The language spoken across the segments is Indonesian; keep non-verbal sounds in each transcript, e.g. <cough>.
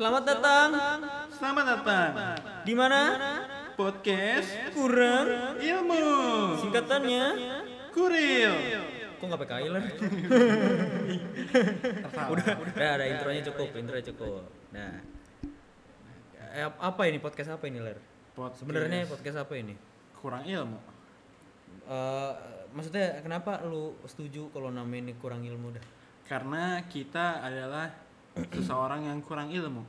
Selamat datang Selamat datang di mana? podcast Kurang ilmu singkatannya. Kuril. Kok nggak PKI lah? <laughs> udah, udah ada intronya cukup, intronya cukup. Nah, eh, ap- apa ini podcast apa ini ler? Sebenarnya podcast apa ini? kurang ilmu. Eh, maksudnya kenapa lu setuju kalau namanya ini kurang ilmu dah? Karena kita adalah seseorang yang kurang ilmu.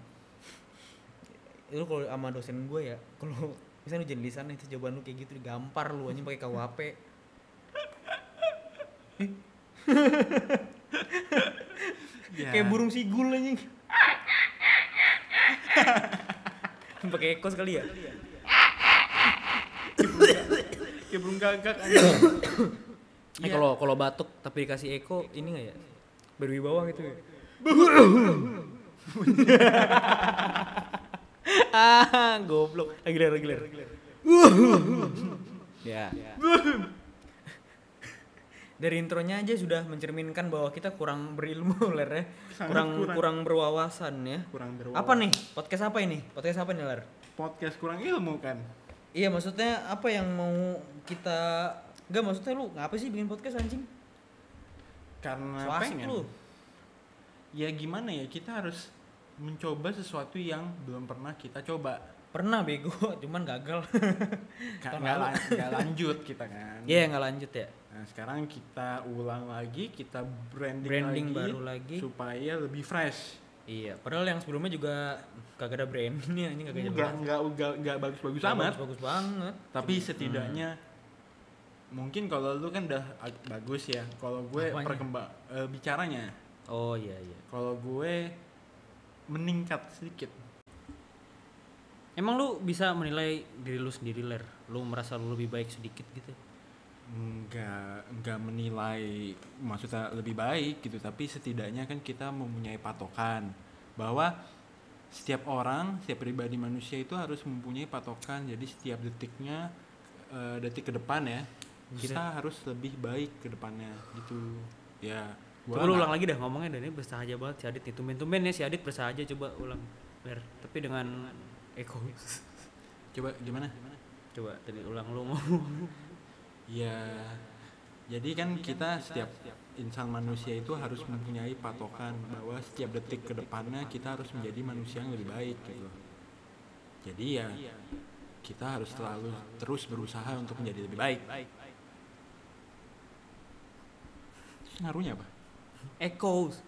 Lu kalau sama dosen gue ya, kalau misalnya lu jadi lisan itu jawaban lu kayak gitu digampar lu anjing pakai KUHP. Ya, Kayak burung sigul anjing. pakai ekos kali ya? kayak burung gagak aja. Eh kalau kalau batuk tapi dikasih eko ini nggak ya? Berwibawa gitu ya. Ah, goblok. Lagi ler, lagi ler. ya. Dari intronya aja sudah mencerminkan bahwa kita kurang berilmu <laughs> ler ya. Kurang, kurang. kurang berwawasan ya. Kurang berwawasan. Apa nih? Podcast apa ini? Podcast apa nih ler? Podcast kurang ilmu kan? Iya maksudnya apa yang mau kita Enggak maksudnya lu ngapa sih bikin podcast anjing? Karena pengen. lu. Ya gimana ya kita harus mencoba sesuatu yang belum pernah kita coba. Pernah bego, <laughs> cuman gagal. Nggak nggak lan- nggak lanjut kita kan. Iya nggak lanjut ya. Nah sekarang kita ulang lagi, kita branding, Branding lagi, baru lagi. supaya lebih fresh. Iya, padahal yang sebelumnya juga kagak ada brandnya ini kagak jelas. enggak enggak enggak bagus-bagus Nggak amat. Bagus, banget. Tapi setidaknya mungkin kalau lu kan udah ag- bagus ya. Kalau gue perkembang eh, bicaranya. Oh iya iya. Kalau gue meningkat sedikit. Emang lu bisa menilai diri lu sendiri ler? Lu merasa lu lebih baik sedikit gitu? Enggak enggak menilai maksudnya lebih baik gitu, tapi setidaknya kan kita mempunyai patokan bahwa setiap orang, setiap pribadi manusia itu harus mempunyai patokan. Jadi setiap detiknya eh, detik ke depan ya, kita harus lebih baik ke depannya gitu. Ya, gua Coba lu ulang lagi dah ngomongnya dan ini bersahaja banget si Adit nih. Tumben-tumben ya si Adit bersahaja coba ulang ler. Tapi dengan eko. coba gimana? coba tadi ulang lu ngomong. Ya, jadi kan kita setiap insan manusia itu harus mempunyai patokan bahwa setiap detik ke depannya kita harus menjadi manusia yang lebih baik gitu. Jadi ya kita harus selalu terus berusaha untuk menjadi lebih baik. Terus ngaruhnya apa? Echoes.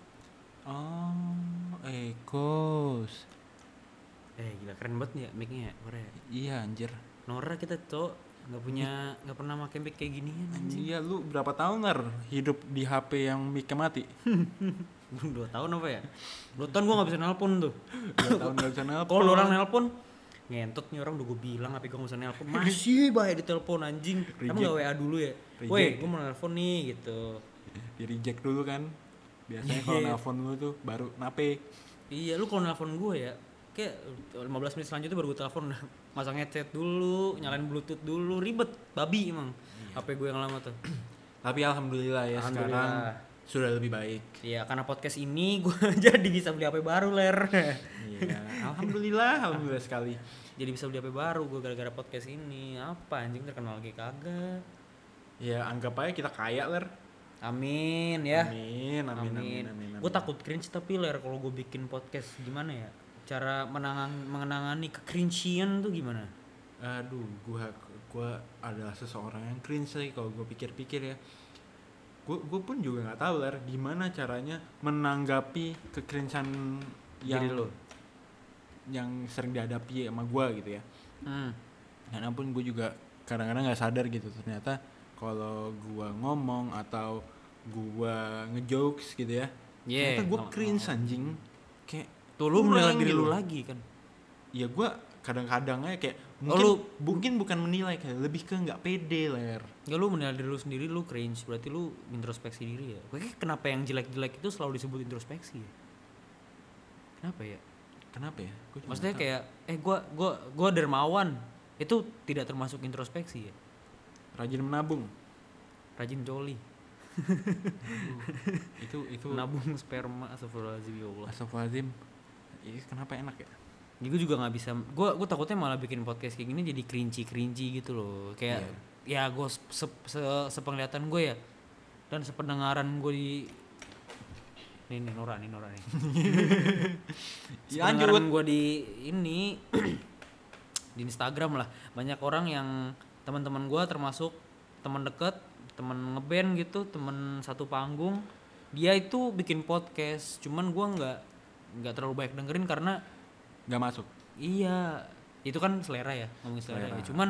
Oh, ekos. Eh gila keren banget nih ya mic-nya ya Korea. Iya anjir. Nora kita cok nggak punya nggak pernah pakai mic kayak ginian anjing. Iya lu berapa tahun ner hidup di HP yang mic mati? <laughs> dua tahun apa ya? Dua tahun gua nggak bisa nelpon tuh. Dua tahun gak bisa nelpon. Kalau orang nelpon ngentot nih orang udah gue bilang tapi gue gak usah nelpon <laughs> masih bahaya di telepon anjing emang Reject. gak WA dulu ya Reject. woi gue mau nelpon nih gitu di reject dulu kan biasanya kalau Iya. nelpon lu tuh baru nape. Iya lu kalau nelpon gue ya kayak 15 menit selanjutnya baru gue telepon masang headset dulu nyalain bluetooth dulu ribet babi emang HP gue yang lama tuh. Tapi alhamdulillah ya sekarang Alhamdulillah. sudah lebih baik. Iya karena podcast ini gue <laughs> jadi bisa beli HP baru ler. Iya alhamdulillah alhamdulillah sekali. Jadi bisa beli HP baru gue gara-gara podcast ini. Apa anjing terkenal lagi kagak? Ya anggap aja kita kaya ler amin ya amin amin amin amin, amin. gue takut cringe tapi ler kalau gue bikin podcast gimana ya cara menangan mengenangani kekrincian tuh gimana aduh gua gua adalah seseorang yang cringe sih kalau gue pikir-pikir ya gua gua pun juga nggak tahu ler gimana caranya menanggapi kekerinsan yang Diri lo. yang sering dihadapi sama gua gitu ya hmm. karena pun gue juga kadang-kadang nggak sadar gitu ternyata kalau gua ngomong atau gua ngejokes gitu ya Yeah, ternyata gue no- cringe anjing. Kayak tuh lu menilai diri gitu. lu lagi kan? Ya gua kadang-kadang aja kayak Oh, mungkin lu- mungkin bukan menilai kayak lebih ke nggak pede ler. Ya lu menilai diri lu sendiri lu cringe. Berarti lu introspeksi diri ya. Kayaknya kenapa yang jelek-jelek itu selalu disebut introspeksi ya? Kenapa ya? Kenapa ya? Gua maksudnya kayak eh gua gua gua dermawan. Itu tidak termasuk introspeksi ya. Rajin menabung. Rajin coli itu itu. Nabung sperma astagfirullahaladzim ya Allah. Astagfirullahaladzim. Kenapa enak ya? Jadi gue juga nggak bisa. Gue gue takutnya malah bikin podcast kayak gini jadi cringy cringy gitu loh. Kayak ya gue se, se, sepenglihatan gue ya dan sependengaran gue di ini nih Nora nih Nora nih. <laughs> Ya, Sependengaran gue di ini <clears throat> di Instagram lah. Banyak orang yang teman-teman gue termasuk teman deket teman ngeband gitu teman satu panggung dia itu bikin podcast cuman gue nggak nggak terlalu banyak dengerin karena nggak masuk Iya, itu kan selera ya, ngomongin selera, ya. Selera. Cuman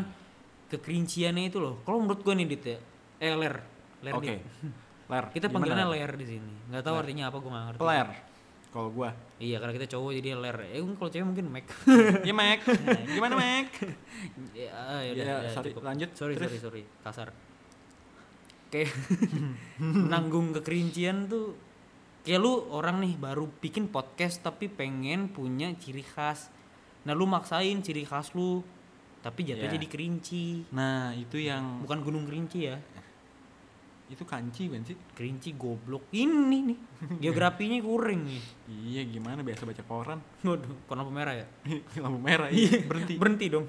kekerinciannya itu loh. Kalau menurut gue nih Dit ya, eh ler, ler oke Dit. ler Kita Gimana, panggilannya Ler? ler di sini. Nggak tahu artinya apa gue nggak ngerti. peler kalau gua Iya, karena kita cowok jadi ler. Eh kalau cewek mungkin Mac. ya Mac <laughs> gimana Mac ya, ah, ya udah, Ya, udah, sorry, cukup. lanjut, Sorry, terus. sorry, sorry, kasar. Kayak <laughs> menanggung kekerincian tuh kayak lu orang nih baru bikin podcast tapi pengen punya ciri khas. Nah, lu maksain ciri khas lu tapi jatuh Ya. jadi kerinci. nah itu yang Bukan gunung kerinci ya. Itu kanci kan sih Kerinci goblok. Ini nih. Geografinya kuring nih. iya gimana biasa baca koran Waduh, kok lampu merah ya? <laughs> lampu merah iya berhenti Berhenti dong.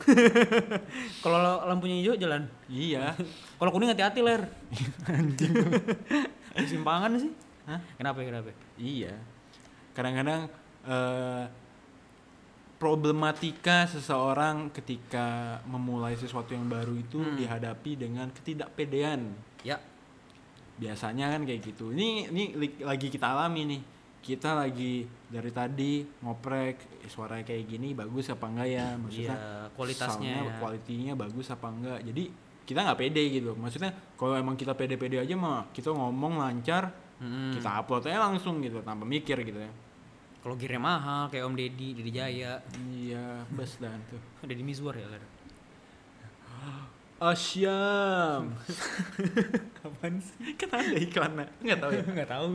<laughs> Kalau lampunya hijau jalan. iya <laughs> Kalau kuning hati-hati ler. Anjing. Simpangan sih. Hah? Kenapa ya, kenapa? Iya. Kadang-kadang eh, problematika seseorang ketika memulai sesuatu yang baru itu Hmm. dihadapi dengan ketidakpedean. Ya, Biasanya kan kayak gitu. Ini ini lagi kita alami nih. Kita lagi dari tadi ngoprek eh, suaranya kayak gini bagus apa enggak ya? Maksudnya iya, kualitasnya ya. kualitinya bagus apa enggak. Jadi kita nggak pede gitu. Maksudnya kalau emang kita pede-pede aja mah kita ngomong lancar, Mm-mm. kita upload aja langsung gitu tanpa mikir gitu ya. Kalau gearnya mahal kayak Om Deddy, Deddy Jaya, Iya, bes dan tuh. <laughs> Deddy Mizwar ya ler. <gasps> Asyam. <laughs> Apaan sih? kan ada iklannya. Enggak tahu ya. <laughs> Enggak tahu.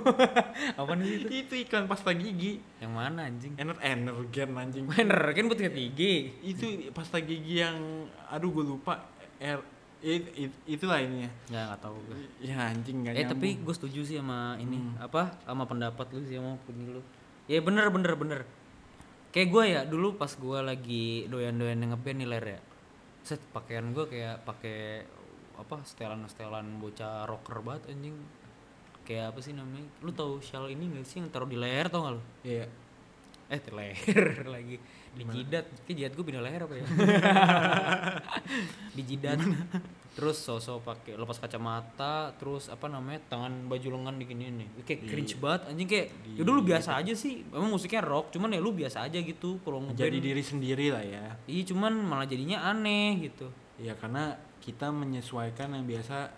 <laughs> Apaan sih itu? itu iklan pasta gigi. Yang mana anjing? Ener energen anjing. Bener kan buat gigi. itu pasta gigi yang aduh gue lupa er it, it, itulah ininya. Ya nggak tahu gue. Ya anjing gak Eh tapi nyambung. gue setuju sih sama ini Hmm. apa sama pendapat lu sih sama opini lu. Ya bener bener bener. Kayak gue ya dulu pas gue lagi doyan-doyan ngeband nih ler ya. Set pakaian gue kayak pakai apa setelan-setelan bocah rocker banget anjing. Kayak apa sih namanya? Lu tahu shawl ini gak sih yang taruh di leher tau gak lu? Iya. Eh di leher <laughs> lagi. Di jidat. Kayak jidat gue pindah leher apa ya? <laughs> di jidat. Terus sosok pakai lepas kacamata, terus apa namanya? tangan baju lengan diginiin nih. Kayak Di- cringe banget anjing kayak di- ya dulu biasa aja sih. Emang musiknya rock, cuman ya lu biasa aja gitu kalau Jadi diri sendiri lah ya. Iya, cuman malah jadinya aneh gitu. Ya karena kita menyesuaikan yang biasa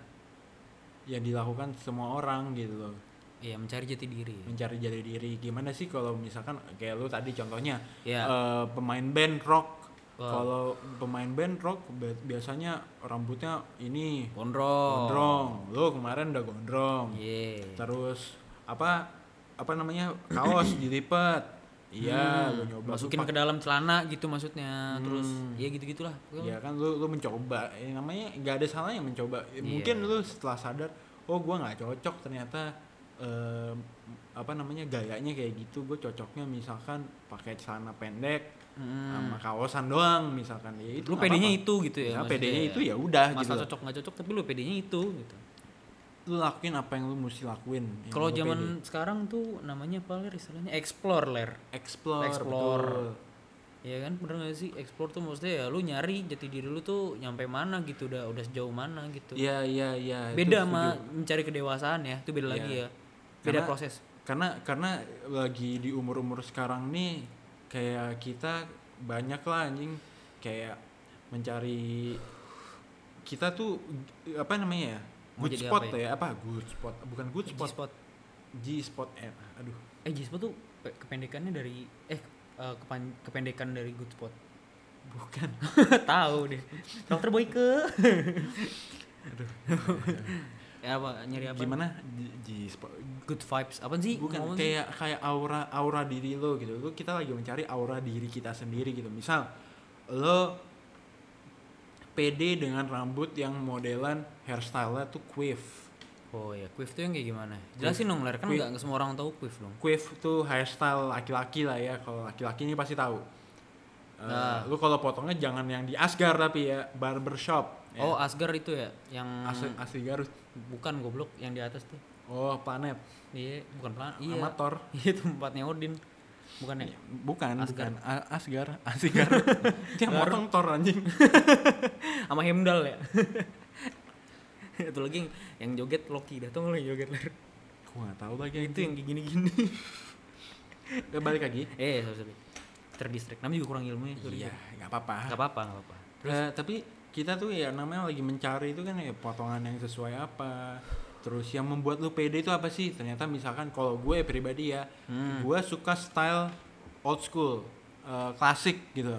yang dilakukan semua orang gitu loh. Iya, mencari jati diri. mencari jati diri gimana sih kalau misalkan kayak lu tadi contohnya Ya. eh, pemain band rock Wow. kalau pemain band rock bi- biasanya rambutnya ini Gondrong. gondrong lu kemarin udah gondrong Iya. terus apa apa namanya kaos <clears throat> dilipat iya Hmm, nyoba masukin Lu ke dalam celana gitu maksudnya. Terus Hmm. ya gitu-gitulah. ya kan lu lu mencoba Eh, namanya nggak ada salahnya mencoba Eh, mungkin Iya. lu setelah sadar oh gua nggak cocok ternyata em, apa namanya gayanya kayak gitu gue cocoknya misalkan pakai celana pendek Hmm. sama kaosan doang misalkan. Ya itu lu pedenya itu gitu ya, ya pedenya itu ya udah gitu. masa cocok nggak cocok tapi lu pedenya itu gitu. Lu lakuin apa yang lu mesti lakuin kalau zaman pede. sekarang tuh namanya apa ler istilahnya? Explore ler. Explore explore. betul. ya kan bener gak sih? Explore tuh maksudnya ya lu nyari jati diri lu tuh nyampe mana gitu udah udah sejauh mana gitu. Iya iya iya beda sama mencari kedewasaan ya itu beda Iya. lagi ya. Beda Karena- proses. karena karena lagi di umur umur sekarang nih kayak kita banyak lah anjing kayak mencari kita tuh apa namanya ya Mau good spot apa ya? apa? Good spot bukan good spot. G-spot. G spot eh aduh. Eh G-spot tuh pe- kependekannya dari eh eh, kepan- kependekan dari good spot. Bukan. <laughs> Tahu deh. Dokter Boyke <laughs> <laughs> ya apa nyari apa gimana spot good vibes apa sih bukan ngomong sih? kayak kayak aura aura diri lo gitu lo kita lagi mencari aura diri kita sendiri gitu misal lo pede dengan rambut yang modelan hairstyle tuh quiff Oh ya, quiff tuh yang kayak gimana? Jelasin dong, Ler. Kan nggak semua orang tahu quiff dong. Quiff tuh hairstyle laki-laki lah ya. Kalau laki-laki ini pasti tahu. Eh, Nah. Lu kalau potongnya jangan yang di Asgar tapi ya barbershop. Ya. Oh, Asgar itu ya, yang asli, Garut. bukan goblok yang di atas tuh. Oh, planet. Iya, bukan pelan. Iya. Amator. <laughs> Iya, tempatnya Odin. Bukan ya? Bukan, Asgar. bukan. A- Asgar, <laughs> Asgar. Dia motong Thor anjing. <laughs> Sama Hemdal ya. itu lagi yang, yang joget Loki dah tau lo yang joget Ler? Gua nggak tahu lagi itu yang gini-gini Udah balik lagi. eh sorry, sorry. terdistract namanya juga kurang ilmu ya Iya, nggak apa-apa. nggak apa-apa nggak apa-apa Eh, tapi kita tuh ya namanya lagi mencari itu kan ya potongan yang sesuai apa. Terus yang membuat lu pede itu apa sih? Ternyata misalkan kalau gue pribadi ya, Hmm. gue suka style old school, eh, klasik gitu.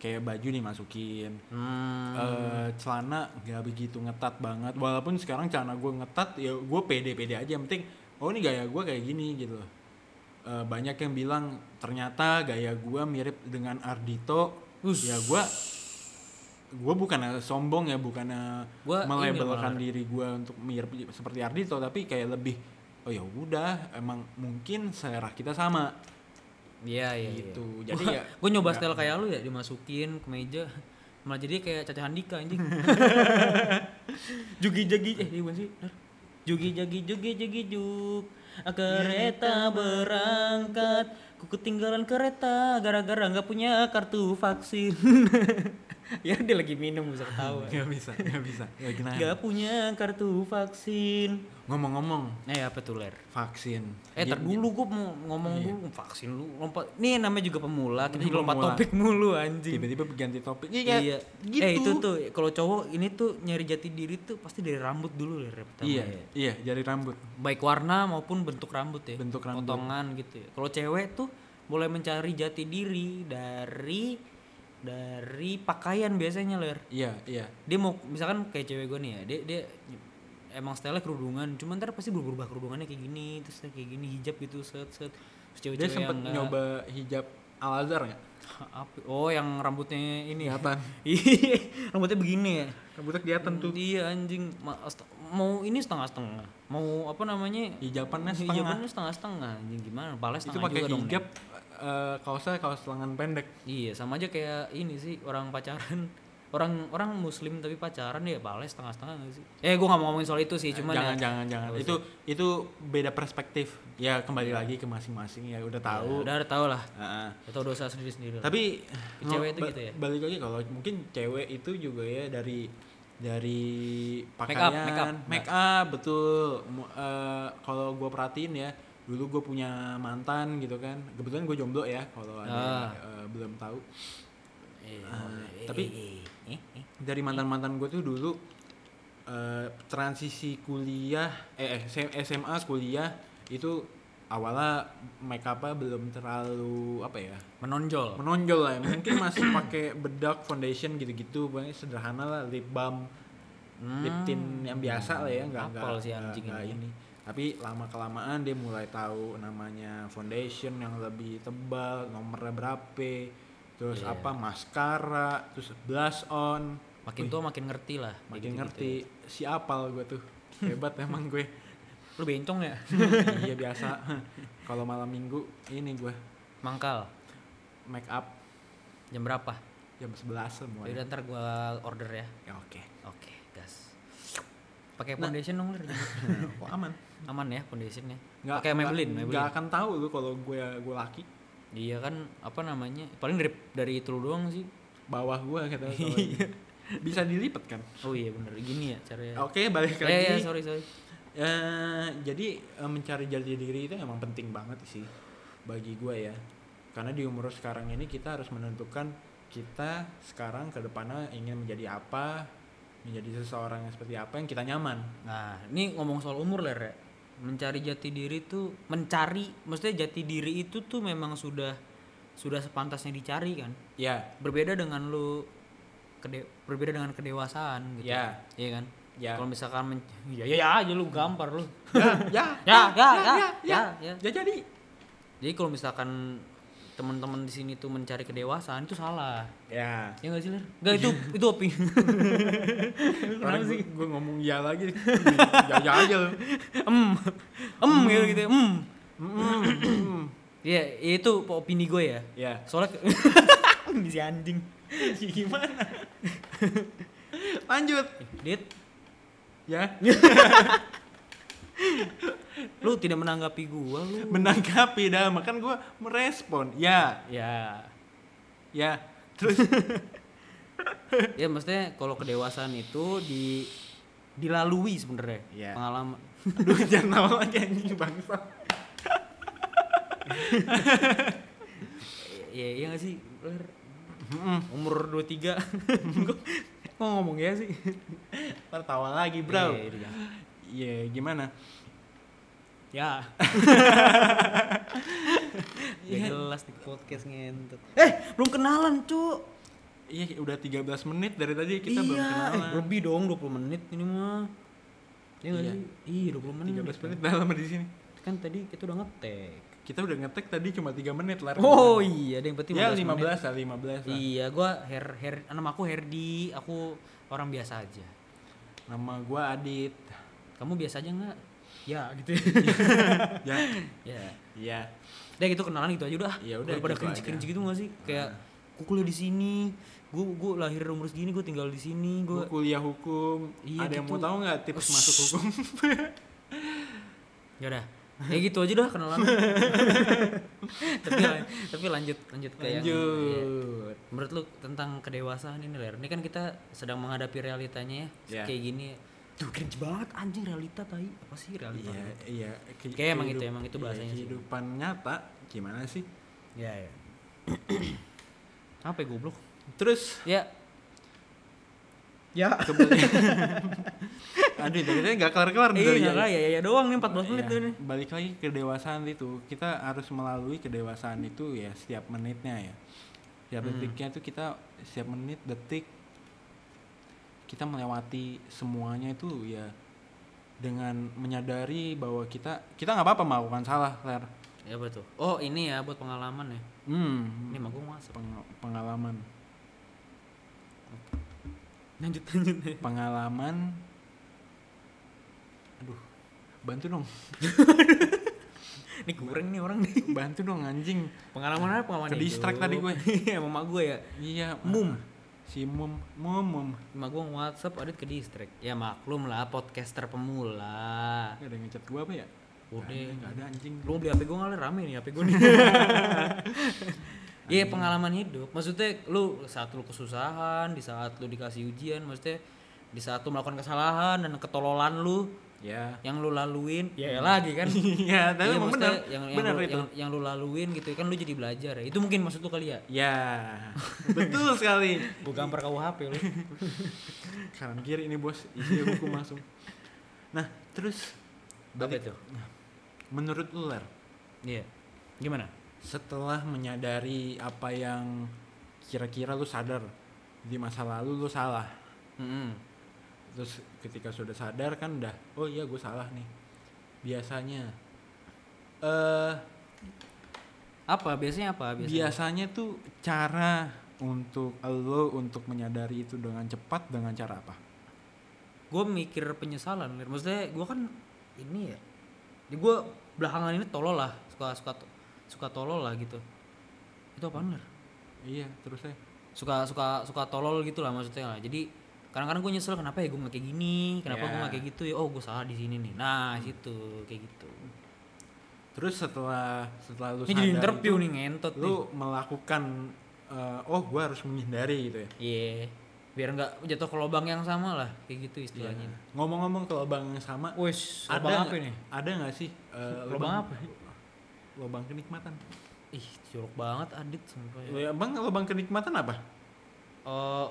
Kayak baju nih masukin, hmm. eh, celana nggak begitu ngetat banget. Walaupun sekarang celana gue ngetat, ya gue pede-pede aja. Yang penting, oh ini gaya gue kayak gini gitu. Eh, banyak yang bilang ternyata gaya gue mirip dengan Ardito. Us. Ya gue, gue bukan sombong ya, bukan melabelkan diri gue untuk mirip seperti Ardito, tapi kayak lebih, oh ya udah, emang mungkin selera kita sama. Iya iya gitu. iya. Jadi Gua- ya, gue nyoba nggak- style kayak lu ya dimasukin ke meja malah jadi kayak Caca Handika anjing. <laughs> Jugi jagi eh iya bukan sih jugi jagi jugi jagi juk kereta berangkat. Ku ketinggalan kereta gara-gara nggak punya kartu vaksin <laughs> <laughs> ya dia lagi minum bisa ketawa <laughs> nggak bisa, nggak bisa. Ya, gimana? nggak punya kartu vaksin Ngomong-ngomong, eh apa tuh ler vaksin. Eh, tar Jadi- dulu gue mau ngomong dulu vaksin lu lompat. Nih namanya juga pemula, kita juga lompat topik mulu anjing. tiba-tiba ganti topik Iya. gitu Eh itu tuh kalau cowok ini tuh nyari jati diri tuh pasti dari rambut dulu pertama iya ya. iya jari rambut Baik warna maupun bentuk rambut ya. Bentuk rambut. Potongan gitu ya. Kalau cewek tuh boleh mencari jati diri dari dari pakaian biasanya ler. iya iya. Dia mau misalkan kayak cewek gue nih ya, dia dia emang style kerudungan, cuman ntar pasti berubah kerudungannya kayak gini, terus kayak gini hijab gitu set set. Terus dia cewek-cewek sempet yang nyoba hijab Al Azhar <laughs> apa? Oh yang rambutnya ini ya? Kelihatan. <laughs> Iya, rambutnya begini ya? Rambutnya kelihatan tuh. Iya anjing. Mau ini setengah setengah mau apa namanya? Hijabannya setengah hijabannya setengah. setengah anjing. Gimana? Pala itu pakai juga dong eh, kaosnya kaos lengan pendek. Iya sama aja kayak ini sih orang pacaran. Orang orang muslim tapi pacaran ya pala setengah setengah gak sih? Eh gua nggak mau ngomongin soal itu sih cuman jangan ya, jangan jangan. Itu itu beda perspektif. Ya kembali lagi ke masing-masing. Ya udah ya, tahu. udah udah tau lah. Heeh. udah tau dosa sendiri sendiri tapi Ke cewek itu gitu ya? balik lagi kalau mungkin cewek itu juga ya dari dari Make pakaian up, make up. make up, betul. Eh, kalau gue perhatiin ya dulu gue punya mantan gitu kan kebetulan gue jomblo ya kalau ada Ah. eh, belum tahu Eh, Ah, eh, tapi- eh, eh, eh. dari mantan mantan gue tuh dulu eh, transisi kuliah eh SMA kuliah itu awalnya make upnya belum terlalu apa ya menonjol menonjol lah ya. mungkin masih pakai bedak foundation gitu-gitu pokoknya sederhana lah lip balm lip tint yang biasa lah ya nggak nggak Hmm. anjing nggak ini. Tapi lama kelamaan dia mulai tahu namanya foundation yang lebih tebal nomornya berapa terus Iya. apa maskara terus blush on. Makin tua makin ngerti lah makin gitu-gitu ngerti si apal gue tuh. Hebat emang gue. Ya. lu bencong ya? <laughs> Iya biasa. Kalau malam minggu ini gue mangkal? Make up. Jam berapa? Jam 11 semua Yaudah ntar gua order ya. Ya oke. Oke gas. Pakai foundation dong Lir. <laughs> kok aman aman ya foundationnya nggak pakai nggak- Maybelline nggak Maybelline akan tahu lu kalau gue gue laki. Iya kan apa namanya paling dari dari itu doang sih. Bawah gue <laughs> gitu Iya. bisa dilipat kan? Oh iya bener. Gini ya caranya. Oke balik eh, lagi. ya, sorry sorry. Eh, jadi eh, mencari jati diri itu emang penting banget sih bagi gue ya. Karena di umur sekarang ini kita harus menentukan kita sekarang ke depannya ingin menjadi apa menjadi seseorang yang seperti apa yang kita nyaman. Nah ini ngomong soal umur ler ya mencari jati diri itu mencari maksudnya jati diri itu tuh memang sudah sudah sepantasnya dicari kan ya yeah. berbeda dengan lu kede, berbeda dengan kedewasaan gitu ya yeah. iya kan ya yeah. kalau misalkan men, ya ya, ya aja lu gampar lu Iya, iya, iya, <laughs> iya, iya. ya, ya, ya, ya, ya, ya jadi jadi kalau misalkan teman-teman di sini tuh mencari kedewasaan itu salah. Ya. Ya nggak sih, Ler? Enggak itu <laughs> itu opini. Kenapa sih? Gue ngomong ya lagi. ya ya aja. lu. em. Em gitu gitu. Em. Mm, <clears throat> Ya, itu opini gue ya. Ya. Soalnya <laughs> si anjing. Gimana? <laughs> Lanjut. Dit, Ya. Lu tidak menanggapi gua lu. Menanggapi dah, makan gue merespon. Ya. Ya. Ya. Terus <laughs> Ya maksudnya kalau kedewasaan itu di dilalui sebenarnya Iya. pengalaman. Aduh <laughs> jangan tawa lagi anjing bangsa. <laughs> Ya iya gak sih? Umur 23 Gua- Kok ngomong ya sih? Ntar tawa lagi bro. Iya, iya, iya. Iya gimana? Ya. <laughs> ya Iya. jelas di podcast ngentot. Eh, belum kenalan, Cuk. Iya udah 13 menit dari tadi kita belum iya, kenalan. eh, lebih dong 20 menit ini mah. Iya nggak Iya. Iya, 20 menit. 13 menit dah lama di sini. Kan tadi kita udah ngetek. Kita udah ngetek tadi cuma 3 menit lah. Oh iya, ada yang penting ya 15 menit. 15 lah 15 lah. Iya, gua Her Her nama aku Herdi, aku orang biasa aja. Nama gua Adit. Kamu biasa aja nggak? Ya, gitu. <laughs> Ya. ya. Iya. Udah gitu kenalan gitu aja udah. Ya udah, Daripada gitu kerinci-kerinci aja. gitu gak sih? Kayak gue kuliah di sini, gue gue lahir umur segini, gue tinggal di sini, Gua gue kuliah hukum. Iya, Ada yang mau gitu. tahu nggak tips Ush. masuk hukum? <laughs> ya udah. Ya gitu aja dah kenalan. <laughs> tapi lan- tapi lanjut lanjut ke yang iya. Lanjut. menurut lu tentang kedewasaan ini ler ini kan kita sedang menghadapi realitanya ya Ya. kayak gini tuh cringe banget anjing realita tai apa sih realita Iya, iya. Ke- Kayak emang itu, emang itu iya, bahasanya sih. Kehidupan nyata gimana sih? ya ya <clears throat> apa ya goblok Terus ya ya kembali. <laughs> Aduh, tadi nggak kelar-kelar nih dari- enggak ya ya ya doang nih 14 menit Iya, tuh nih Balik lagi ke kedewasaan itu, kita harus melalui kedewasaan itu ya setiap menitnya ya. Setiap Hmm. detiknya itu kita setiap menit detik kita melewati semuanya itu ya dengan menyadari bahwa kita kita nggak apa-apa melakukan salah, Ler. ya betul. Oh ini ya buat pengalaman ya? Hmm, ini mah gue masuk peng- pengalaman. Lanjut lanjut. <laughs> Pengalaman. Aduh bantu dong. <laughs> Ini kurang nih orang nih. Bantu dong anjing. Pengalaman apa pengalaman Ke distract tadi gue. <laughs> iya mama gue ya. Iya Mum. Si mum mum mum. Emak gue WhatsApp adit ke distrik. Ya maklum lah podcaster pemula. Nggak ada yang ngechat gua apa ya? Udah. Nggak ada, nggak ada anjing. Lu beli HP gue ngalir rame nih HP gue nih. <laughs> Iya pengalaman hidup. Maksudnya lu saat lu kesusahan Di saat lu dikasih ujian Maksudnya di saat lu melakukan kesalahan Dan ketololan lu ya. Yang lu laluin Ya, ya lagi kan? <laughs> Iya tapi Iya, benar. yang, yang, benar lu, itu. yang, yang lu laluin gitu kan lu jadi belajar ya. Itu mungkin maksud lu kali ya? Ya. <laughs> Betul sekali. Gue gampar kau HP lu. <laughs> Kanan kiri ini bos. Isi buku langsung nah terus Apa itu? menurut lu Ler? Iya. Gimana? setelah menyadari apa yang kira-kira lu sadar di masa lalu lu salah. Mm-mm. Terus ketika sudah sadar kan udah oh iya gue salah nih biasanya eh Apa? Biasanya apa? Biasanya? biasanya tuh cara untuk lo untuk menyadari itu dengan cepat dengan cara apa gue mikir penyesalan maksudnya gue kan ini ya di gue belakangan ini tolol lah suka suka suka tolol lah gitu itu apa Lir? iya terus saya suka suka suka tolol gitu lah maksudnya lah jadi kadang-kadang gue nyesel kenapa ya gue nggak kayak gini? Kenapa gue Ya. nggak kayak gitu? Ya oh gue salah di sini nih. Nah situ kayak gitu. Terus setelah setelah lu ini jadi interview itu, nih ngentot nih. lu melakukan eh, oh gue harus menghindari gitu ya? Iya. Biar nggak jatuh ke lubang yang sama lah kayak gitu istilahnya. Iya. ngomong-ngomong ke lubang yang sama wes ada lubang apa ini? ada nggak sih eh, <laughs> Lubang apa? lubang kenikmatan? Ih jorok banget adit sumpah ya. ya bang lubang kenikmatan apa? Oh,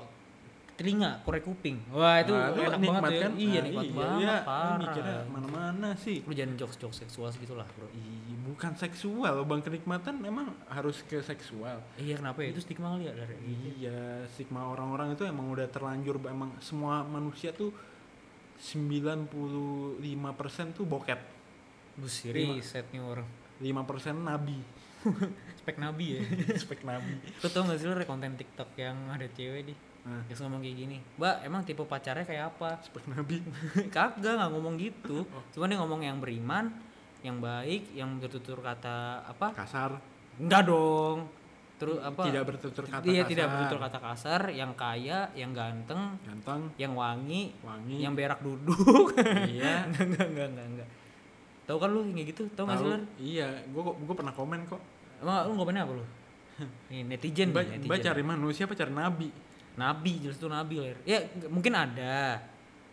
telinga, korek kuping. Wah, itu Nah, enak banget ya. kan? Iya, Nah, nikmat iya, banget, iya. parah. mikirnya mana-mana sih Lu jangan jokes-jokes seksual gitu lah, Bro. Ih, bukan seksual lubang kenikmatan emang harus ke seksual Iya, kenapa ya? Itu stigma kali ya dari iya stigma orang-orang itu emang udah terlanjur emang semua manusia tuh 95% tuh boket Busi Lima. riset nih orang. 5% nabi <laughs> spek nabi ya <laughs> spek nabi lu tau gak sih lu konten tiktok yang ada cewek di nah, yang ngomong kayak gini mbak emang tipe pacarnya kayak apa? Spek nabi. <laughs> Kagak nggak ngomong gitu. <laughs> Cuman dia ngomong yang beriman yang baik yang bertutur kata apa? Kasar. Enggak dong. Terus apa? Tidak bertutur kata iya kasar. tidak bertutur kata kasar yang kaya yang ganteng ganteng. yang wangi wangi. yang berak duduk. <laughs> Iya. Enggak enggak enggak enggak enggak tahu kan lu kayak gitu? Tahu nggak sih Lar? iya gua gua pernah komen kok. Emang lu ngomonnya apa lu? Netizen mbak netizen. cari manusia apa cari nabi nabi jelas itu nabi ler. Ya mungkin ada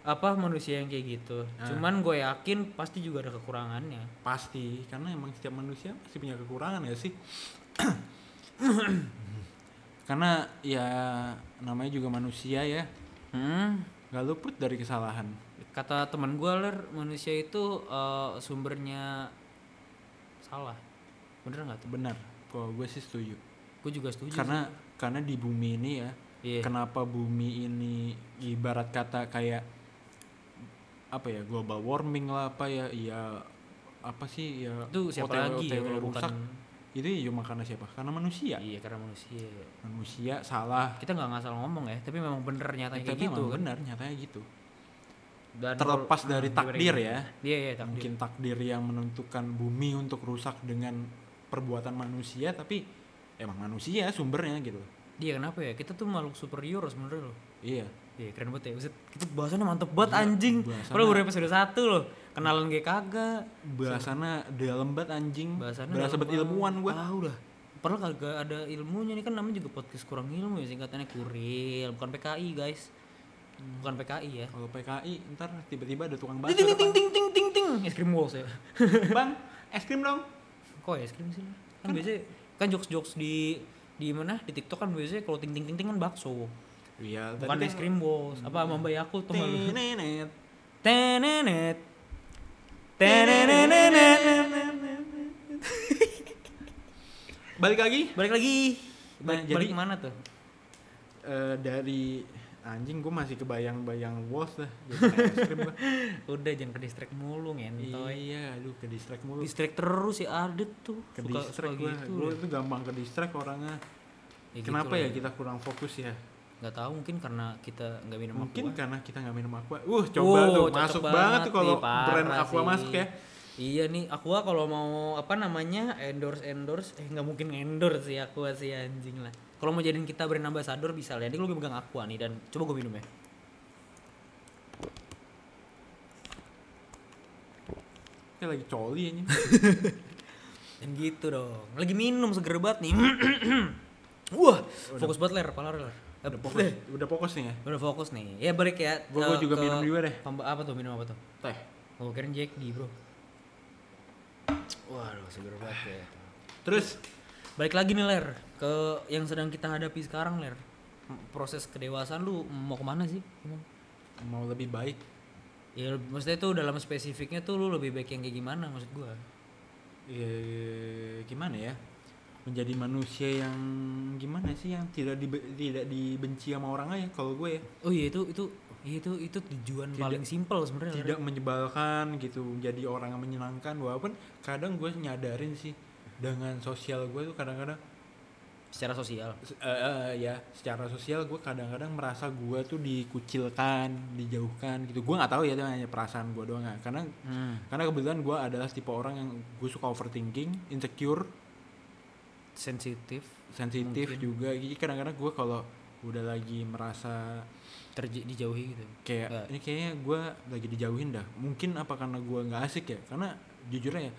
apa manusia yang kayak gitu. Ah. cuman gue yakin pasti juga ada kekurangannya. Pasti karena emang setiap manusia pasti punya kekurangan ya sih? <coughs> Karena ya namanya juga manusia ya. Hmm? Nggak luput dari kesalahan. Kata teman gue ler manusia itu eh, sumbernya salah. Bener nggak tuh? Benar kalau gue sih setuju. Gue juga setuju karena karena di bumi ini ya iya. Kenapa bumi ini ibarat kata kayak apa ya global warming lah apa ya ya apa sih ya itu siapa OTW lagi ya OTW kalau rusak. bukan? Itu ya cuma karena siapa? Karena manusia. Iya karena manusia. Manusia salah. Kita nggak ngasal ngomong ya tapi memang bener nyatanya kayak gitu kan. benar nyatanya gitu. Dan terlepas kalau- dari hmm, takdir ya. Iya iya takdir. Mungkin takdir yang menentukan bumi untuk rusak dengan perbuatan manusia tapi emang manusia sumbernya gitu iya kenapa ya? Kita tuh makhluk superior sebenarnya loh. Iya. Iya keren banget ya. Buset, Kita bahasannya mantep banget Gila, anjing. bahasannya- Padahal baru episode 1 loh. Kenalan kayak kagak. Bahasana dalam banget anjing. Bahasannya berasa bet ilmuwan gua. Ah udah Padahal kagak ada ilmunya Ini kan namanya juga podcast kurang ilmu ya Singkatannya kuril. Bukan PKI guys. Bukan PKI ya. Kalau PKI ntar tiba-tiba ada tukang bakso ting ting ting ting ting ting Es krim walls ya. Bang es krim dong. Kok es krim sih? Kan biasanya Kan jokes-jokes di di mana di TikTok kan biasanya kalau ting ting ting ting kan bakso iya bukan es krim bos apa sama mbak Yakult tuh malu Tenenet. Tenenet. Tenenenenet. balik lagi Balik lagi. Nah, Balik, jadi- balik mana tuh? Eh, dari anjing gue masih kebayang-bayang <laughs> krim gua. Udah jangan ke distract mulu ngentoy. iya aduh ke distract mulu Distract terus si Adit tuh. ke suka gue gitu. gue tuh gampang ke distract orangnya Ya kenapa gitu ya lah. kita kurang fokus ya Nggak tahu mungkin karena kita nggak minum mungkin aqua. karena kita nggak minum aqua uh coba Oh, tuh masuk banget tuh kalau brand aqua sih. masuk ya Iya nih, Aqua kalau mau apa namanya endorse endorse, eh nggak mungkin endorse sih Aqua sih anjing lah. Kalau mau jadiin kita brand ambassador bisa lah. Ini lu pegang Aqua nih dan coba gue minum ya. kayak lagi coli ini <laughs> Dan gitu dong. Lagi minum seger banget nih. <clears throat> Wah, fokus banget ler, pala ler. udah fokus udah fokus nih ya Udah fokus nih. Ya balik ya. Gua- gua eh, juga minum juga deh. apa tuh minum apa tuh? teh Oh, keren Jack D, Bro. Waduh, seger banget ya. terus Balik lagi nih ler ke yang sedang kita hadapi sekarang ler. Proses kedewasaan lu mau ke mana sih? Mau lebih baik Ya maksudnya itu dalam spesifiknya tuh lu lebih baik yang kayak gimana maksud gua? ya, gimana ya menjadi manusia yang gimana sih yang tidak dibe- tidak dibenci sama orang aja kalau gue ya Oh iya itu itu itu itu tujuan Tidak- paling simpel sebenarnya. Tidak menyebalkan gitu menjadi orang yang menyenangkan walaupun kadang gue nyadarin sih dengan sosial gue tuh kadang-kadang secara sosial. eh, eh, ya secara sosial gue kadang-kadang merasa gue tuh dikucilkan dijauhkan gitu gue nggak tahu ya itu hanya perasaan gue doang ya. karena Hmm. karena kebetulan gue adalah tipe orang yang gue suka overthinking insecure Sensitif, sensitif Mungkin. juga jadi kadang-kadang gue kalau udah lagi merasa terj dijauhi gitu. kayak Nggak. ini kayaknya gue lagi dijauhin dah mungkin apa karena gue nggak asik ya karena jujur ya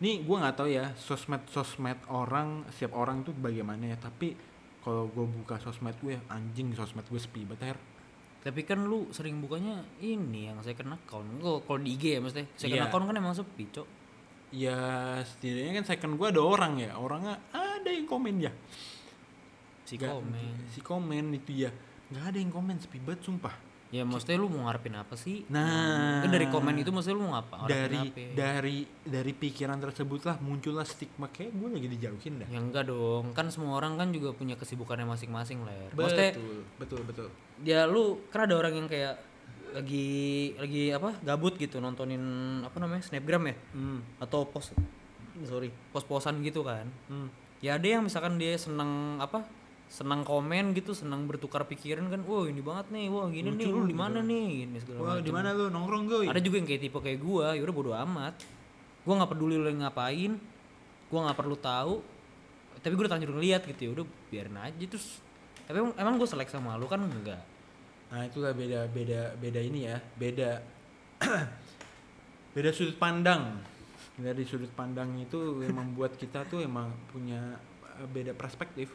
nih gue nggak tahu ya sosmed sosmed orang setiap orang tuh bagaimana ya tapi kalau gue buka sosmed gue anjing sosmed gue sepi banget Her. Tapi kan lu sering bukanya ini yang second account. Kalau kalau di IG ya maksudnya. Second Iya. account kan emang sepi, Cok. ya setidaknya kan second gue ada orang ya orangnya ada yang komen ya Si komen. si komen itu ya nggak ada yang komen sepi banget sumpah Ya maksudnya lu mau ngarepin apa sih? Nah. Kan dari komen itu maksudnya lu mau ngapa? Dari apa? dari dari pikiran tersebutlah muncullah stigma kayak gue lagi dijauhin dah Ya enggak dong, kan semua orang kan juga punya kesibukannya masing-masing lah. Maksudnya betul betul betul ya lu kan ada orang yang kayak lagi lagi apa gabut gitu nontonin apa namanya snapgram ya hmm. atau post sorry pos-posan gitu kan Hmm. ya ada yang misalkan dia senang apa senang komen gitu senang bertukar pikiran kan wah ini banget nih wah gini nih lu di mana nih gini segala Wah, macam di mana lu nongkrong gue? ada juga yang kayak tipe kayak gua ya udah bodo amat gua nggak peduli lo ngapain gua nggak perlu tahu tapi gua udah terlanjur ngeliat gitu ya udah biarin aja terus tapi emang, emang gua selek sama lu kan enggak Nah, itulah beda beda beda ini ya. Beda <clears throat> beda sudut pandang. Dari sudut pandang itu yang membuat kita tuh emang punya eh, beda perspektif.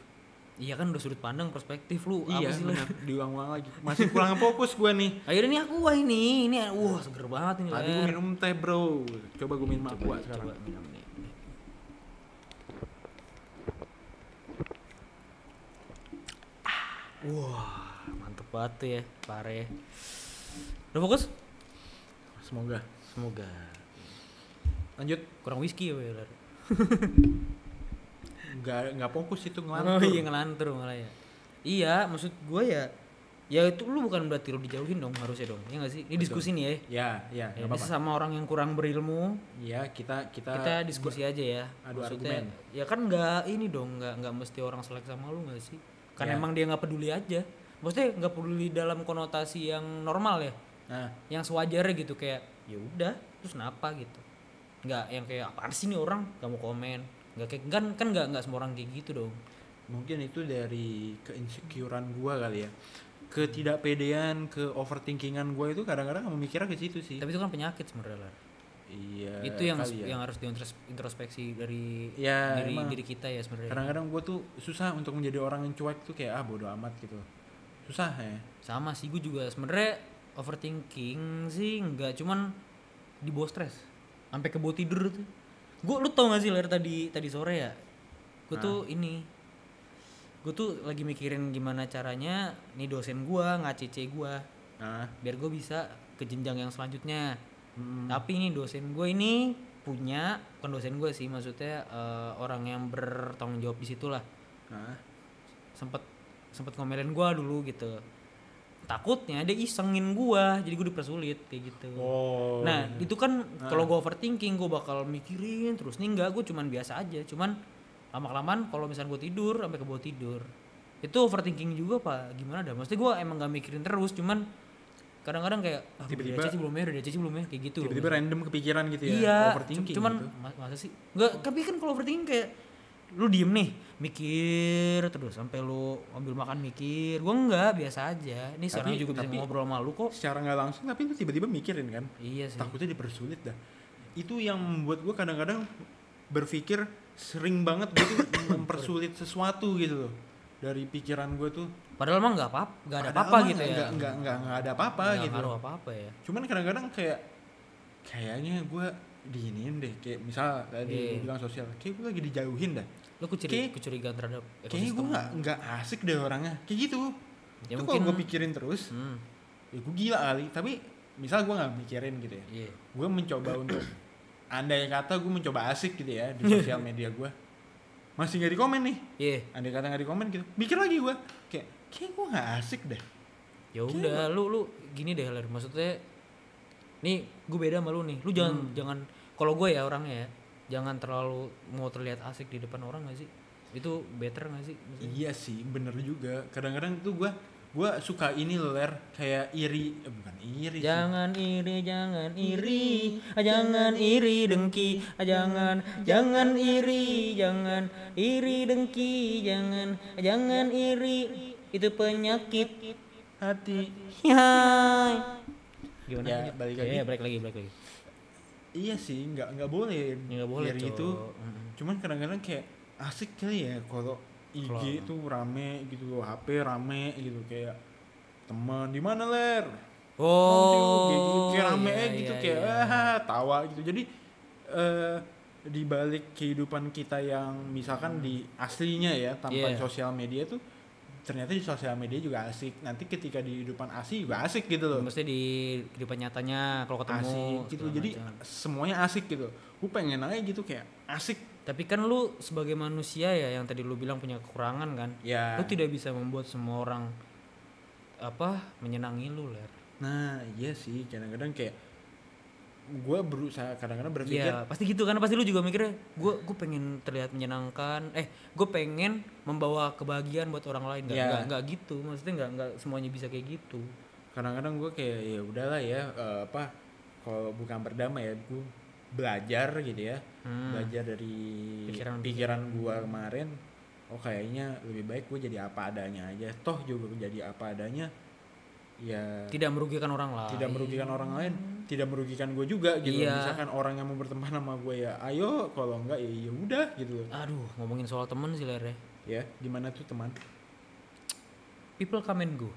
Iya kan udah sudut pandang perspektif lu iya, apa sih. Diulang-ulang lagi. Masih kurang fokus gue nih. akhirnya ini aku wah ini ini wah seger banget ini Tadi gue minum teh, Bro. Coba gue minum aqua sekarang. coba minum nih Ah, wah mantep banget tuh ya pare udah fokus Semoga. semoga Lanjut. kurang whisky ya. <laughs> Nggak nggak fokus itu oh ngelantur. iya ngelantur malah ya. Iya maksud gue ya ya itu lu bukan berarti lu dijauhin dong harusnya dong. Ya nggak sih? Ini diskusi nih ya. Ya, ya, ya, bisa apa-apa. sama orang yang kurang berilmu. Ya, kita kita kita diskusi aja ya. Adu Maksudnya, argumen. ya kan nggak ini dong nggak nggak mesti orang selek sama lu nggak sih? Kan Ya. emang dia nggak peduli aja. Maksudnya nggak peduli dalam konotasi yang normal ya? Nah, yang sewajarnya gitu kayak ya udah terus kenapa? gitu. Nggak yang kayak apaan sih nih orang? Mau komen nggak kayak kan kan nggak nggak semua orang kayak gitu dong mungkin itu dari keinsecurean gua kali ya. Ketidakpedean, ke overthinkingan gua itu kadang-kadang memikirnya ke situ sih. tapi itu kan penyakit sebenarnya. Iya. itu yang kali ya. yang harus diintrospeksi dari Ya, diri emang. diri kita ya sebenarnya kadang-kadang gue tuh susah untuk menjadi orang yang cuek tuh kayak ah bodo amat gitu susah ya sama sih gue juga sebenarnya overthinking sih nggak cuman di bawah stres sampai ke bawah tidur tuh gue lu tau gak sih ler tadi tadi sore ya? Gue tuh ini gue tuh lagi mikirin gimana caranya nih dosen gue ngacc gue nah biar gue bisa ke jenjang yang selanjutnya. Hmm, tapi ini dosen gue ini punya bukan dosen gue sih maksudnya eh, orang yang bertanggung jawab di situ lah. Nah sempet sempet ngomelin gua dulu gitu takutnya dia isengin gua jadi gua dipersulit kayak gitu. Oh. Nah itu kan kalau gua overthinking gua bakal mikirin terus nih enggak gua cuman biasa aja. Cuman lama kelamaan kalau misalnya gua tidur sampai ke bawah tidur itu overthinking juga pak. Gimana dah? Maksudnya gua emang gak mikirin terus cuman kadang-kadang kayak ah, Tiba-tiba- udah belum ya udah Cici belum ya kayak gitu. tiba-tiba random kepikiran gitu ya iya overthinking cu- cuman gitu. ma- masa sih? Nggak tapi kan kalau overthinking kayak lu diem nih mikir terus sampai lu ambil makan mikir. Gua enggak biasa aja. Ini sekarang Tapi- juga bisa tapi- ngobrol sama lu kok. secara nggak langsung tapi lu tiba-tiba mikirin kan? Iya sih. Takutnya dipersulit dah. Itu yang membuat gue kadang-kadang berpikir sering banget gue tuh <coughs> mempersulit sesuatu gitu loh. Dari pikiran gue tuh. Padahal mah nggak apa nggak ada apa-apa gitu ya. nggak nggak nggak nggak ada apa-apa Nggak gitu. ngaruh apa-apa ya. Cuman kadang-kadang kayak kayaknya gue diinin deh. Kayak misal tadi lu bilang sosial kayak gue lagi dijauhin dah lu kucuri, Kayak- kecurigaan terhadap kayaknya gue nggak nggak asik deh orangnya. Kayak gitu. Ya itu mungkin- kalau gue pikirin terus. Hmm, ya gue gila kali. Tapi misal gue nggak mikirin gitu ya. Iya. Gue mencoba untuk <coughs> andai kata gue mencoba asik gitu ya di sosial media gue masih nggak di komen nih. Iya. Andai kata nggak di komen gitu. Mikir lagi gue kayak kayak gue nggak asik deh. Ya udah lu lu gini deh Ler. Maksudnya nih gue beda sama lu nih. Lu jangan Hmm. jangan kalau gue ya orangnya ya jangan terlalu mau terlihat asik di depan orang gak sih itu better gak sih Maksudnya, iya sih bener juga kadang-kadang tuh gue gue suka ini loh ler kayak iri eh, bukan iri sih. jangan iri jangan iri ah, jangan iri dengki ah, jangan jangan iri jangan iri dengki jangan ah, jangan iri itu penyakit hati Hai. Gimana? Ya, balik lagi. Iya, balik lagi, balik lagi. Iya sih nggak nggak boleh Ya, nggak boleh iri Cok. itu Mm. cuman kadang-kadang kayak asik kali ya kalau IG tuh rame gitu loh HP rame gitu kayak teman di mana ler Oh, kayak, gitu, kayak rame iya, gitu iya, kayak iya. ah, tawa gitu jadi eh di balik kehidupan kita yang misalkan di aslinya ya tanpa Iya. sosial media tuh ternyata di sosial media juga asik nanti ketika di kehidupan asli juga asik gitu loh Mesti di kehidupan nyatanya kalau ketemu asik gitu jadi macam. semuanya asik gitu gue pengen aja gitu kayak asik tapi kan lu sebagai manusia ya yang tadi lu bilang punya kekurangan kan. ya Lu tidak bisa membuat semua orang apa menyenangi lu, Ler. nah iya sih kadang-kadang kayak gue berusaha kadang-kadang berpikir Iya, pasti gitu kan. Pasti lu juga mikirnya, gue gue pengen terlihat menyenangkan. Eh, gue pengen membawa kebahagiaan buat orang lain. Gak, Iya. nggak- nggak gitu. Maksudnya nggak nggak semuanya bisa kayak gitu. kadang-kadang gue kayak ya udahlah ya eh, apa kalau bukan berdamai ya gue belajar gitu ya Hmm. belajar dari Pikiran- pikiran, gue kemarin oh kayaknya lebih baik gue jadi apa adanya aja toh juga gue jadi apa adanya ya Tidak merugikan orang lain. tidak merugikan orang lain tidak merugikan gue juga gitu Iya. misalkan orang yang mau berteman sama gue ya ayo kalau enggak ya ya udah gitu loh Aduh, ngomongin soal temen sih Ler ya. ya gimana tuh teman People come and go.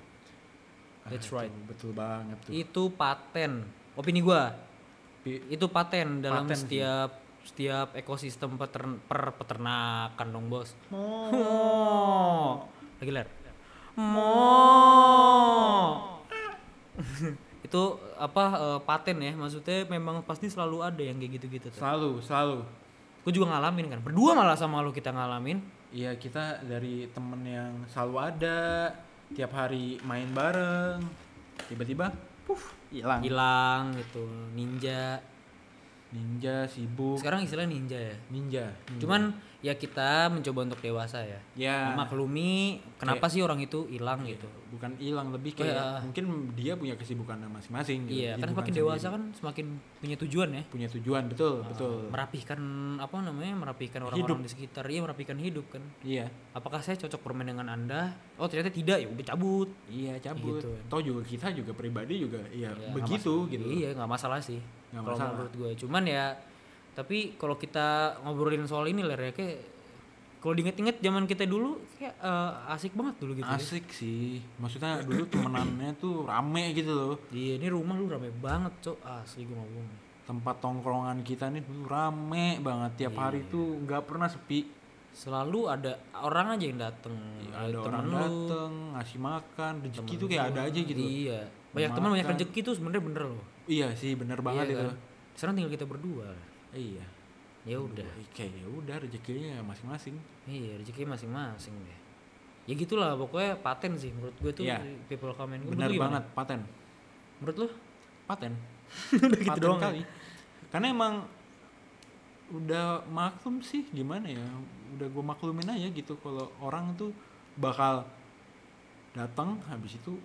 That's Ah, right. itu betul banget tuh Itu paten. Opini. Pi- Itu paten dalam Paten sih. setiap setiap ekosistem petern, per peternakan dong, Bos. Mo- Mo. Lagi ler. Mo. Itu apa eh, paten ya maksudnya memang pasti selalu ada yang kayak gitu-gitu tuh. selalu selalu Gue juga ngalamin kan. Berdua malah sama lu kita ngalamin. Iya kita dari temen yang selalu ada tiap hari main bareng tiba-tiba puff hilang Hilang gitu, ninja. ninja sibuk Sekarang istilahnya ninja ya. ninja Cuman ya kita mencoba untuk dewasa ya. ya Memaklumi kenapa sih orang itu hilang gitu. bukan hilang lebih kayak Iya. mungkin dia punya kesibukannya masing-masing gitu. Iya, Jadi kan semakin sendiri. dewasa kan semakin punya tujuan ya. punya tujuan betul betul Merapihkan apa namanya? Merapihkan orang-orang di sekitar. Iya, merapikan hidup kan. iya Apakah saya cocok bermain dengan Anda? Oh, ternyata tidak. Ya udah cabut. iya cabut Gitu. toh juga kita juga pribadi juga iya Ya, begitu gitu Iya, nggak masalah sih. Kalau masalah. menurut gue. Cuman ya tapi kalau kita ngobrolin soal ini lah ya kayak kalau diinget-inget zaman kita dulu kayak eh, asik banget dulu gitu. ya. asik sih maksudnya dulu temenannya tuh rame gitu loh Iya, ini rumah lu rame banget, Cok. Asli gue ngomong. tempat tongkrongan kita nih tuh rame banget tiap Iya. hari tuh nggak pernah sepi Selalu ada orang aja yang dateng. ada Temen orang lu, dateng ngasih makan rezeki tuh kayak ada aja gitu Iya. Banyak teman banyak rezeki tuh sebenarnya bener loh. iya sih bener banget Iya itu kan? Sekarang tinggal kita berdua. Iya Ya udah. kayak ya udah rezekinya masing-masing Iya, rezeki masing-masing deh. Ya gitulah pokoknya paten sih menurut gue tuh Iya. people comment gue. bener banget paten Menurut lu? paten <laughs> Udah gitu doang. kali karena emang udah maklum sih gimana ya udah gue maklumin aja gitu kalau orang tuh bakal datang habis itu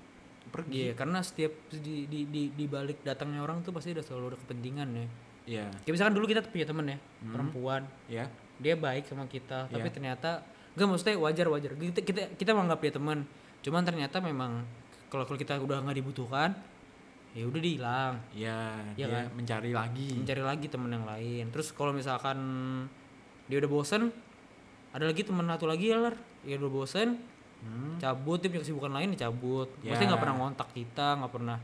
pergi Iya, karena setiap di, di, di, di balik datangnya orang tuh pasti udah selalu ada kepentingan ya. Iya, Kayak misalkan dulu kita punya temen ya, Hmm. perempuan, ya dia baik sama kita, tapi Iya. ternyata enggak maksudnya wajar wajar. Kita kita kita menganggap dia teman, cuman ternyata memang kalau kalau kita udah nggak dibutuhkan, ya udah dia hilang. Iya, Iya dia kan? mencari lagi. mencari lagi teman yang lain terus kalau misalkan dia udah bosen ada lagi teman satu lagi ya lar ya udah bosen Hmm, cabut dia punya kesibukan lain dia cabut Ya. pasti nggak pernah ngontak kita nggak pernah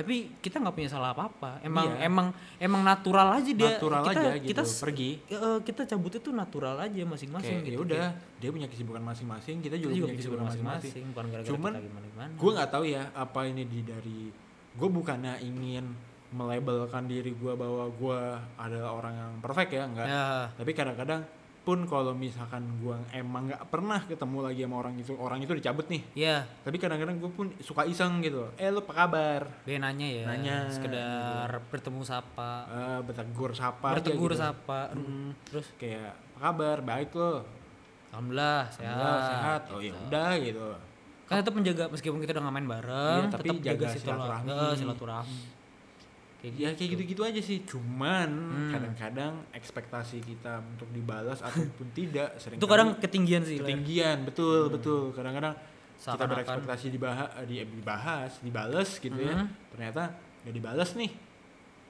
tapi kita nggak punya salah apa apa emang Iya. emang emang natural aja dia natural kita, aja gitu, kita pergi. eh, kita cabut itu natural aja masing-masing gitu ya udah, dia punya kesibukan masing-masing, kita kita juga, juga punya kesibukan masing-masing. Cuman, Gue nggak tahu ya apa ini di dari gue bukannya ingin melabelkan diri gue bahwa gue adalah orang yang perfect ya enggak. ya Tapi kadang-kadang pun kalau misalkan gue emang nggak pernah ketemu lagi sama orang itu, orang itu dicabut nih. ya Tapi kadang-kadang gue pun suka iseng gitu. Eh lu apa kabar? dia nanya ya Nanya, sekedar bertemu sapa Eh bertegur sapa bertegur gitu. sapa Hmm, terus kayak apa kabar? Baik lo. alhamdulillah sehat Alhamdulillah, sehat. Oh ya udah gitu. kan tetap menjaga meskipun kita udah nggak main bareng Iya, tapi tetap jaga jaga silaturahmi silaturahmi. Kayak Ya kayak gitu-gitu aja sih. Cuman Hmm. kadang-kadang ekspektasi kita untuk dibalas <laughs> ataupun tidak sering itu kadang ketinggian sih ketinggian, betul betul. Kadang-kadang kita berekspektasi dibahas, di, dibahas, dibales gitu ya. Hmm. Ternyata nggak dibales nih.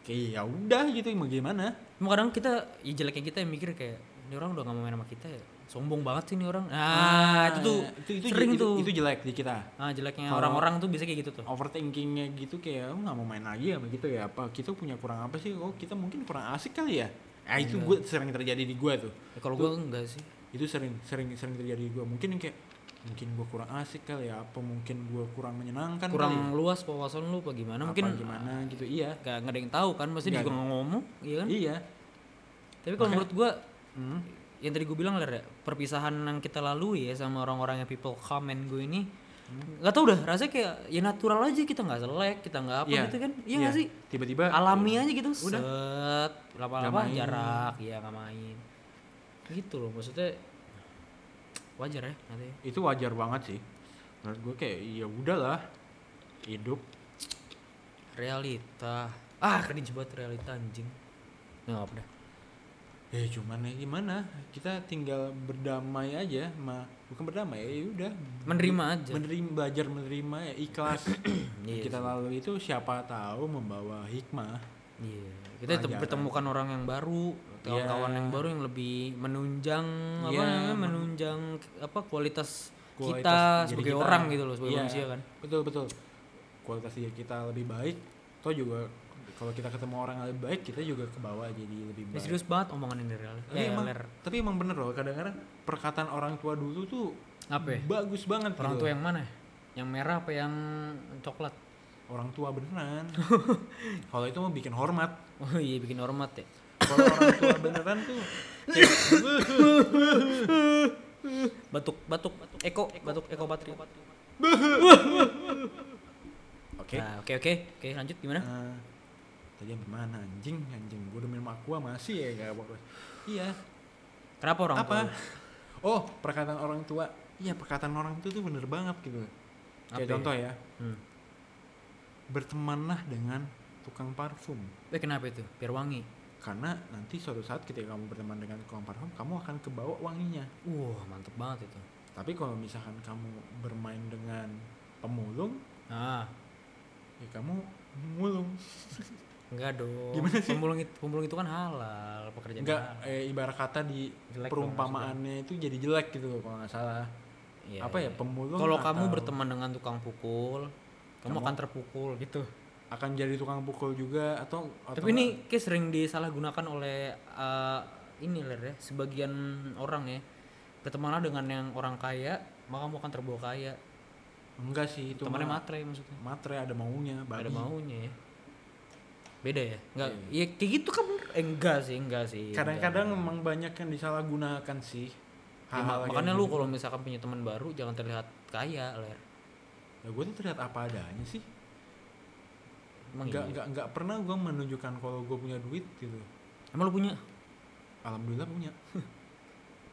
Kayak ya udah gitu mau gimana? Cuma kadang kita ya jeleknya kita yang mikir kayak ini orang udah gak mau main sama kita ya sombong banget sih ini orang. Nah Ah, itu tuh itu, itu, sering itu, tuh. itu jelek di kita. nah jeleknya orang-orang tuh bisa kayak gitu tuh. Overthinkingnya gitu kayak "Oh, nggak mau main lagi sama gitu ya? Apa kita punya kurang apa sih? Oh kita mungkin kurang asik kali ya? Nah itu Iya. gue sering terjadi di gue tuh. Ya, kalau gue enggak sih. itu sering sering sering terjadi di gue mungkin kayak mungkin gue kurang asik kali ya? Apa mungkin gue kurang menyenangkan kurang kali ya? luas wawasan lu apa gimana? Apa mungkin gimana gitu iya. Gak, nggak ada yang tahu kan pasti Nggak juga ngomong iya kan? Iya. Tapi kalau menurut gue Hmm. Yang tadi gue bilang ya perpisahan yang kita lalui ya sama orang-orang yang people comment gue ini nggak tau dah rasanya kayak ya natural aja kita nggak selek kita nggak apa Iya, gitu kan. Iya iya. nggak sih? Tiba-tiba alami aja gitu Udah. set lama-lama Nggak jarak ya nggak main. Gitu loh maksudnya wajar ya nanti. Itu wajar banget sih. Menurut gue kayak ya udahlah hidup. Realita. Ah cringe banget realita anjing. Nggak apa dah ya cuman ya gimana kita tinggal berdamai aja ma bukan berdamai ya udah menerima aja menerima belajar menerima ya ikhlas <clears throat> Iya kita lalu itu siapa tahu membawa hikmah Iya, kita Pelajaran. bertemukan orang yang baru, kawan-kawan Iya. yang baru yang lebih menunjang apa Iya, namanya, men- menunjang apa kualitas, Kualitas kita sebagai kita. orang gitu loh, sebagai Iya. manusia kan. betul betul kualitas diri kita lebih baik toh juga kalau kita ketemu orang yang lebih baik kita juga ke bawah jadi lebih baik serius banget omongan ini real. tapi Eh, emang ler. tapi emang bener loh kadang-kadang perkataan orang tua dulu tuh Apa? ya? bagus banget Orang gitu. tua yang mana? Yang merah apa yang coklat? orang tua beneran <laughs> kalau itu mau bikin hormat Oh iya bikin hormat ya. kalau orang tua beneran tuh <laughs> kayak, Batuk, batuk, Eko, batuk, Eko Patri. <laughs> oke Nah, oke oke, oke lanjut gimana? Eh, tadi sampai mana anjing anjing gue udah minum aqua masih ya gak apa iya Kenapa orang apa tua? oh perkataan orang tua iya perkataan orang tua tuh bener banget gitu kayak ya? contoh ya Hmm. bertemanlah dengan tukang parfum Eh kenapa itu? Biar wangi. karena nanti suatu saat ketika kamu berteman dengan tukang parfum kamu akan kebawa wanginya Wah, mantep banget itu. tapi kalau misalkan kamu bermain dengan pemulung Nah, ya kamu mulung <laughs> enggak dong. Gimana sih? Pemulung itu, pemulung itu kan halal, pekerjaan enggak halal. eh, ibarat kata di Jelek perumpamaannya itu jadi jelek gitu loh kalau nggak salah Iya, apa ya iya. pemulung Kalau kamu berteman dengan tukang pukul, kamu, Kamu- akan terpukul gitu. akan jadi tukang pukul juga atau, atau Tapi ini kayak sering disalahgunakan oleh eh, ini ler ya, sebagian orang ya. Bertemanlah dengan yang orang kaya, maka kamu akan terbawa kaya. enggak sih itu Temannya matre maksudnya. matre ada maunya babi. Ada maunya ya. Beda ya? Enggak. Iya. Ya kayak gitu kan. Eh, enggak sih, enggak sih. kadang-kadang enggak. memang banyak yang disalahgunakan sih Ya, kayak makanya lu gitu. kalau misalkan punya teman baru jangan terlihat kaya, ler. ya gue tuh terlihat apa adanya sih Emang nggak iya. nggak nggak pernah gue menunjukkan kalau gue punya duit gitu Emang lu punya? alhamdulillah punya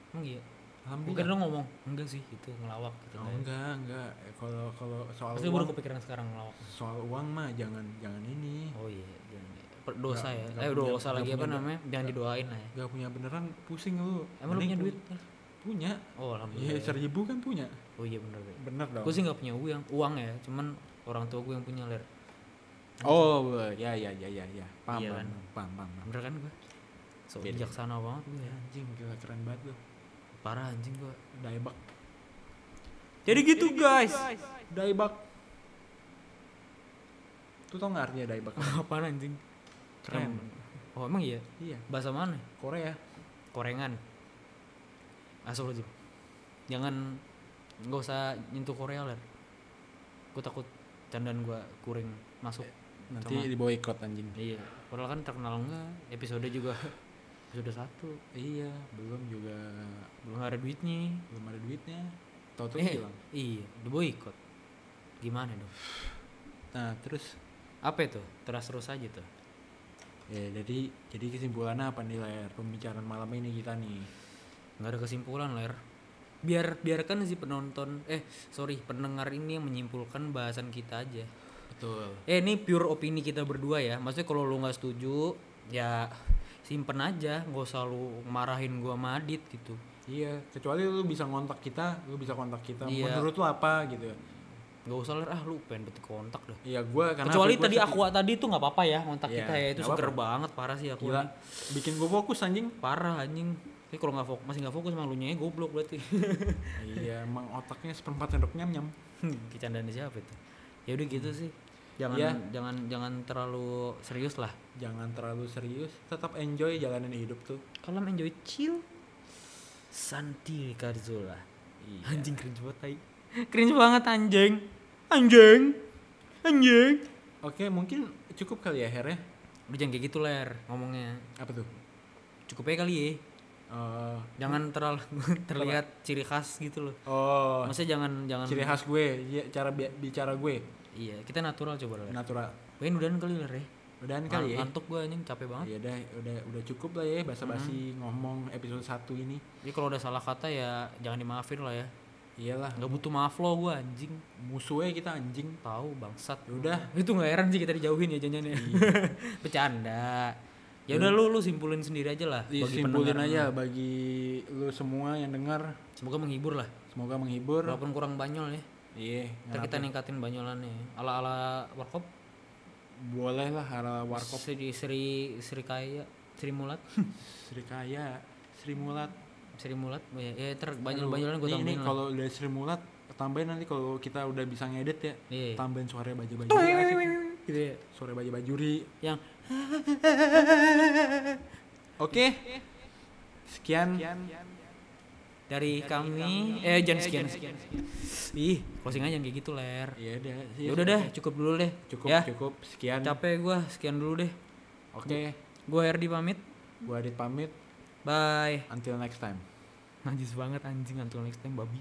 Emang iya. Mungkin lu ngomong enggak sih itu ngelawak gitu. oh, kayak. enggak enggak Eh, kalau kalau soal Pasti uang baru kepikiran sekarang ngelawak. soal uang mah jangan jangan ini Oh iya, jangan. Per- Dosa Nggak- ya. nggak eh punya- dosa lagi apa namanya? Jangan didoain lah ya. nggak punya beneran pusing lu Emang lu punya pu- duit? punya Oh iya alhamdulillah. seribu kan punya Oh iya bener bener. bener dong Gue sih nggak punya uang, uang ya. Cuman orang tua gue yang punya ler. oh ya ya ya ya ya paham Iya paham, kan? paham paham paham. Bener kan gue? So Beda. bijaksana banget gue Ya, ya. anjing gila keren banget lu Parah anjing gue. daibak Jadi gitu guys. daibak tuh tau nggak artinya daibak <laughs> Apaan anjing? keren Oh emang iya? iya Bahasa mana? Korea Korengan. Asal aja. Jangan nggak usah nyentuh Korea ler. Gue takut candaan gue kuring masuk. nanti Sama- di boykot anjing Iya. Padahal kan terkenal enggak. Episode juga <laughs> episode satu. iya belum juga Ada duitnya. belum ada duitnya. Tau tuh Eh, hilang. iya, di boykot. Gimana dong? nah terus? Apa itu? Terus terus aja tuh. ya jadi jadi kesimpulannya apa nih layar pembicaraan malam ini kita nih. Nggak ada kesimpulan ler. Biar biarkan si penonton eh sorry pendengar ini yang menyimpulkan bahasan kita aja. Betul. Eh ini pure opini kita berdua ya. Maksudnya kalau lu nggak setuju ya simpen aja. Nggak usah lu marahin gua sama Adit gitu iya kecuali lu bisa kontak kita lu bisa kontak kita. Iya. menurut lu apa gitu nggak usah ler ah lu pengen betul kontak dah. Iya gua karena kecuali gua tadi aku tadi tuh nggak apa-apa ya kontak Iya, kita ya. Itu seger banget parah sih aku gila ini. bikin gua fokus anjing. Parah anjing. Tapi kalau nggak fokus masih nggak fokus emang lu nya goblok berarti. <laughs> Iya emang otaknya seperempat sendok nyam nyam <laughs> kecandaan siapa itu? Ya udah gitu sih. Jangan Iya. jangan jangan terlalu serius lah. Jangan terlalu serius tetap enjoy jalanin hidup tuh. Kalau enjoy chill Santi Carzola. Iya. anjing cringe banget tai. <laughs> Cringe banget anjing. Anjing. Anjing. Oke mungkin cukup kali ya Her ya? Udah jangan kayak gitu ler ngomongnya. Apa tuh? Cukup aja kali ya. Eh, Jangan terlalu <laughs> terlihat ciri khas gitu loh. oh, Maksudnya jangan jangan ciri khas gue, ya, cara bi- bicara gue. Iya, kita natural coba lah. natural. Pengen udahan kali lah, Re. Udahan kali ya. Ngantuk gue anjing capek banget. Ya udah, udah, udah cukup lah ya basa-basi ngomong episode 1 ini. Jadi kalau udah salah kata ya jangan dimaafin lah ya. Iyalah, Nggak butuh maaf lo gue anjing. musuhnya kita anjing. Tahu bangsat. Ya udah, Itu nggak heran sih kita dijauhin ya janjiannya. <laughs> Bercanda. Ya udah lu lu simpulin sendiri aja lah disimpulin pendengar. aja bagi lu semua yang dengar, Semoga menghibur lah. semoga menghibur. Walaupun kurang banyol ya. Iya, Ntar kita ningkatin banyolannya. Ala-ala warkop. Boleh lah ala warkop. Sri Sri Sri Kaya, Sri Mulat, <laughs> Sri Kaya, Sri Mulat. Sri Mulat. Oh ya, ya ntar Aduh, banyol-banyolan gue tambahin kalau udah Sri Mulat tambahin nanti kalau kita udah bisa ngedit ya. Iya. tambahin suara baju asik. Gitu ya. suara baju bajuri Yang oke. <laughs> Sekian dari kami eh jangan sekian sekian. Ih, closing aja kayak gitu, Ler. ya udah Ya udah deh, cukup dulu deh. cukup Ya. cukup sekian Capek gua, sekian dulu deh. oke Gua Herdi pamit. gua Adit pamit Bye. until next time Najis banget anjing until next time babi.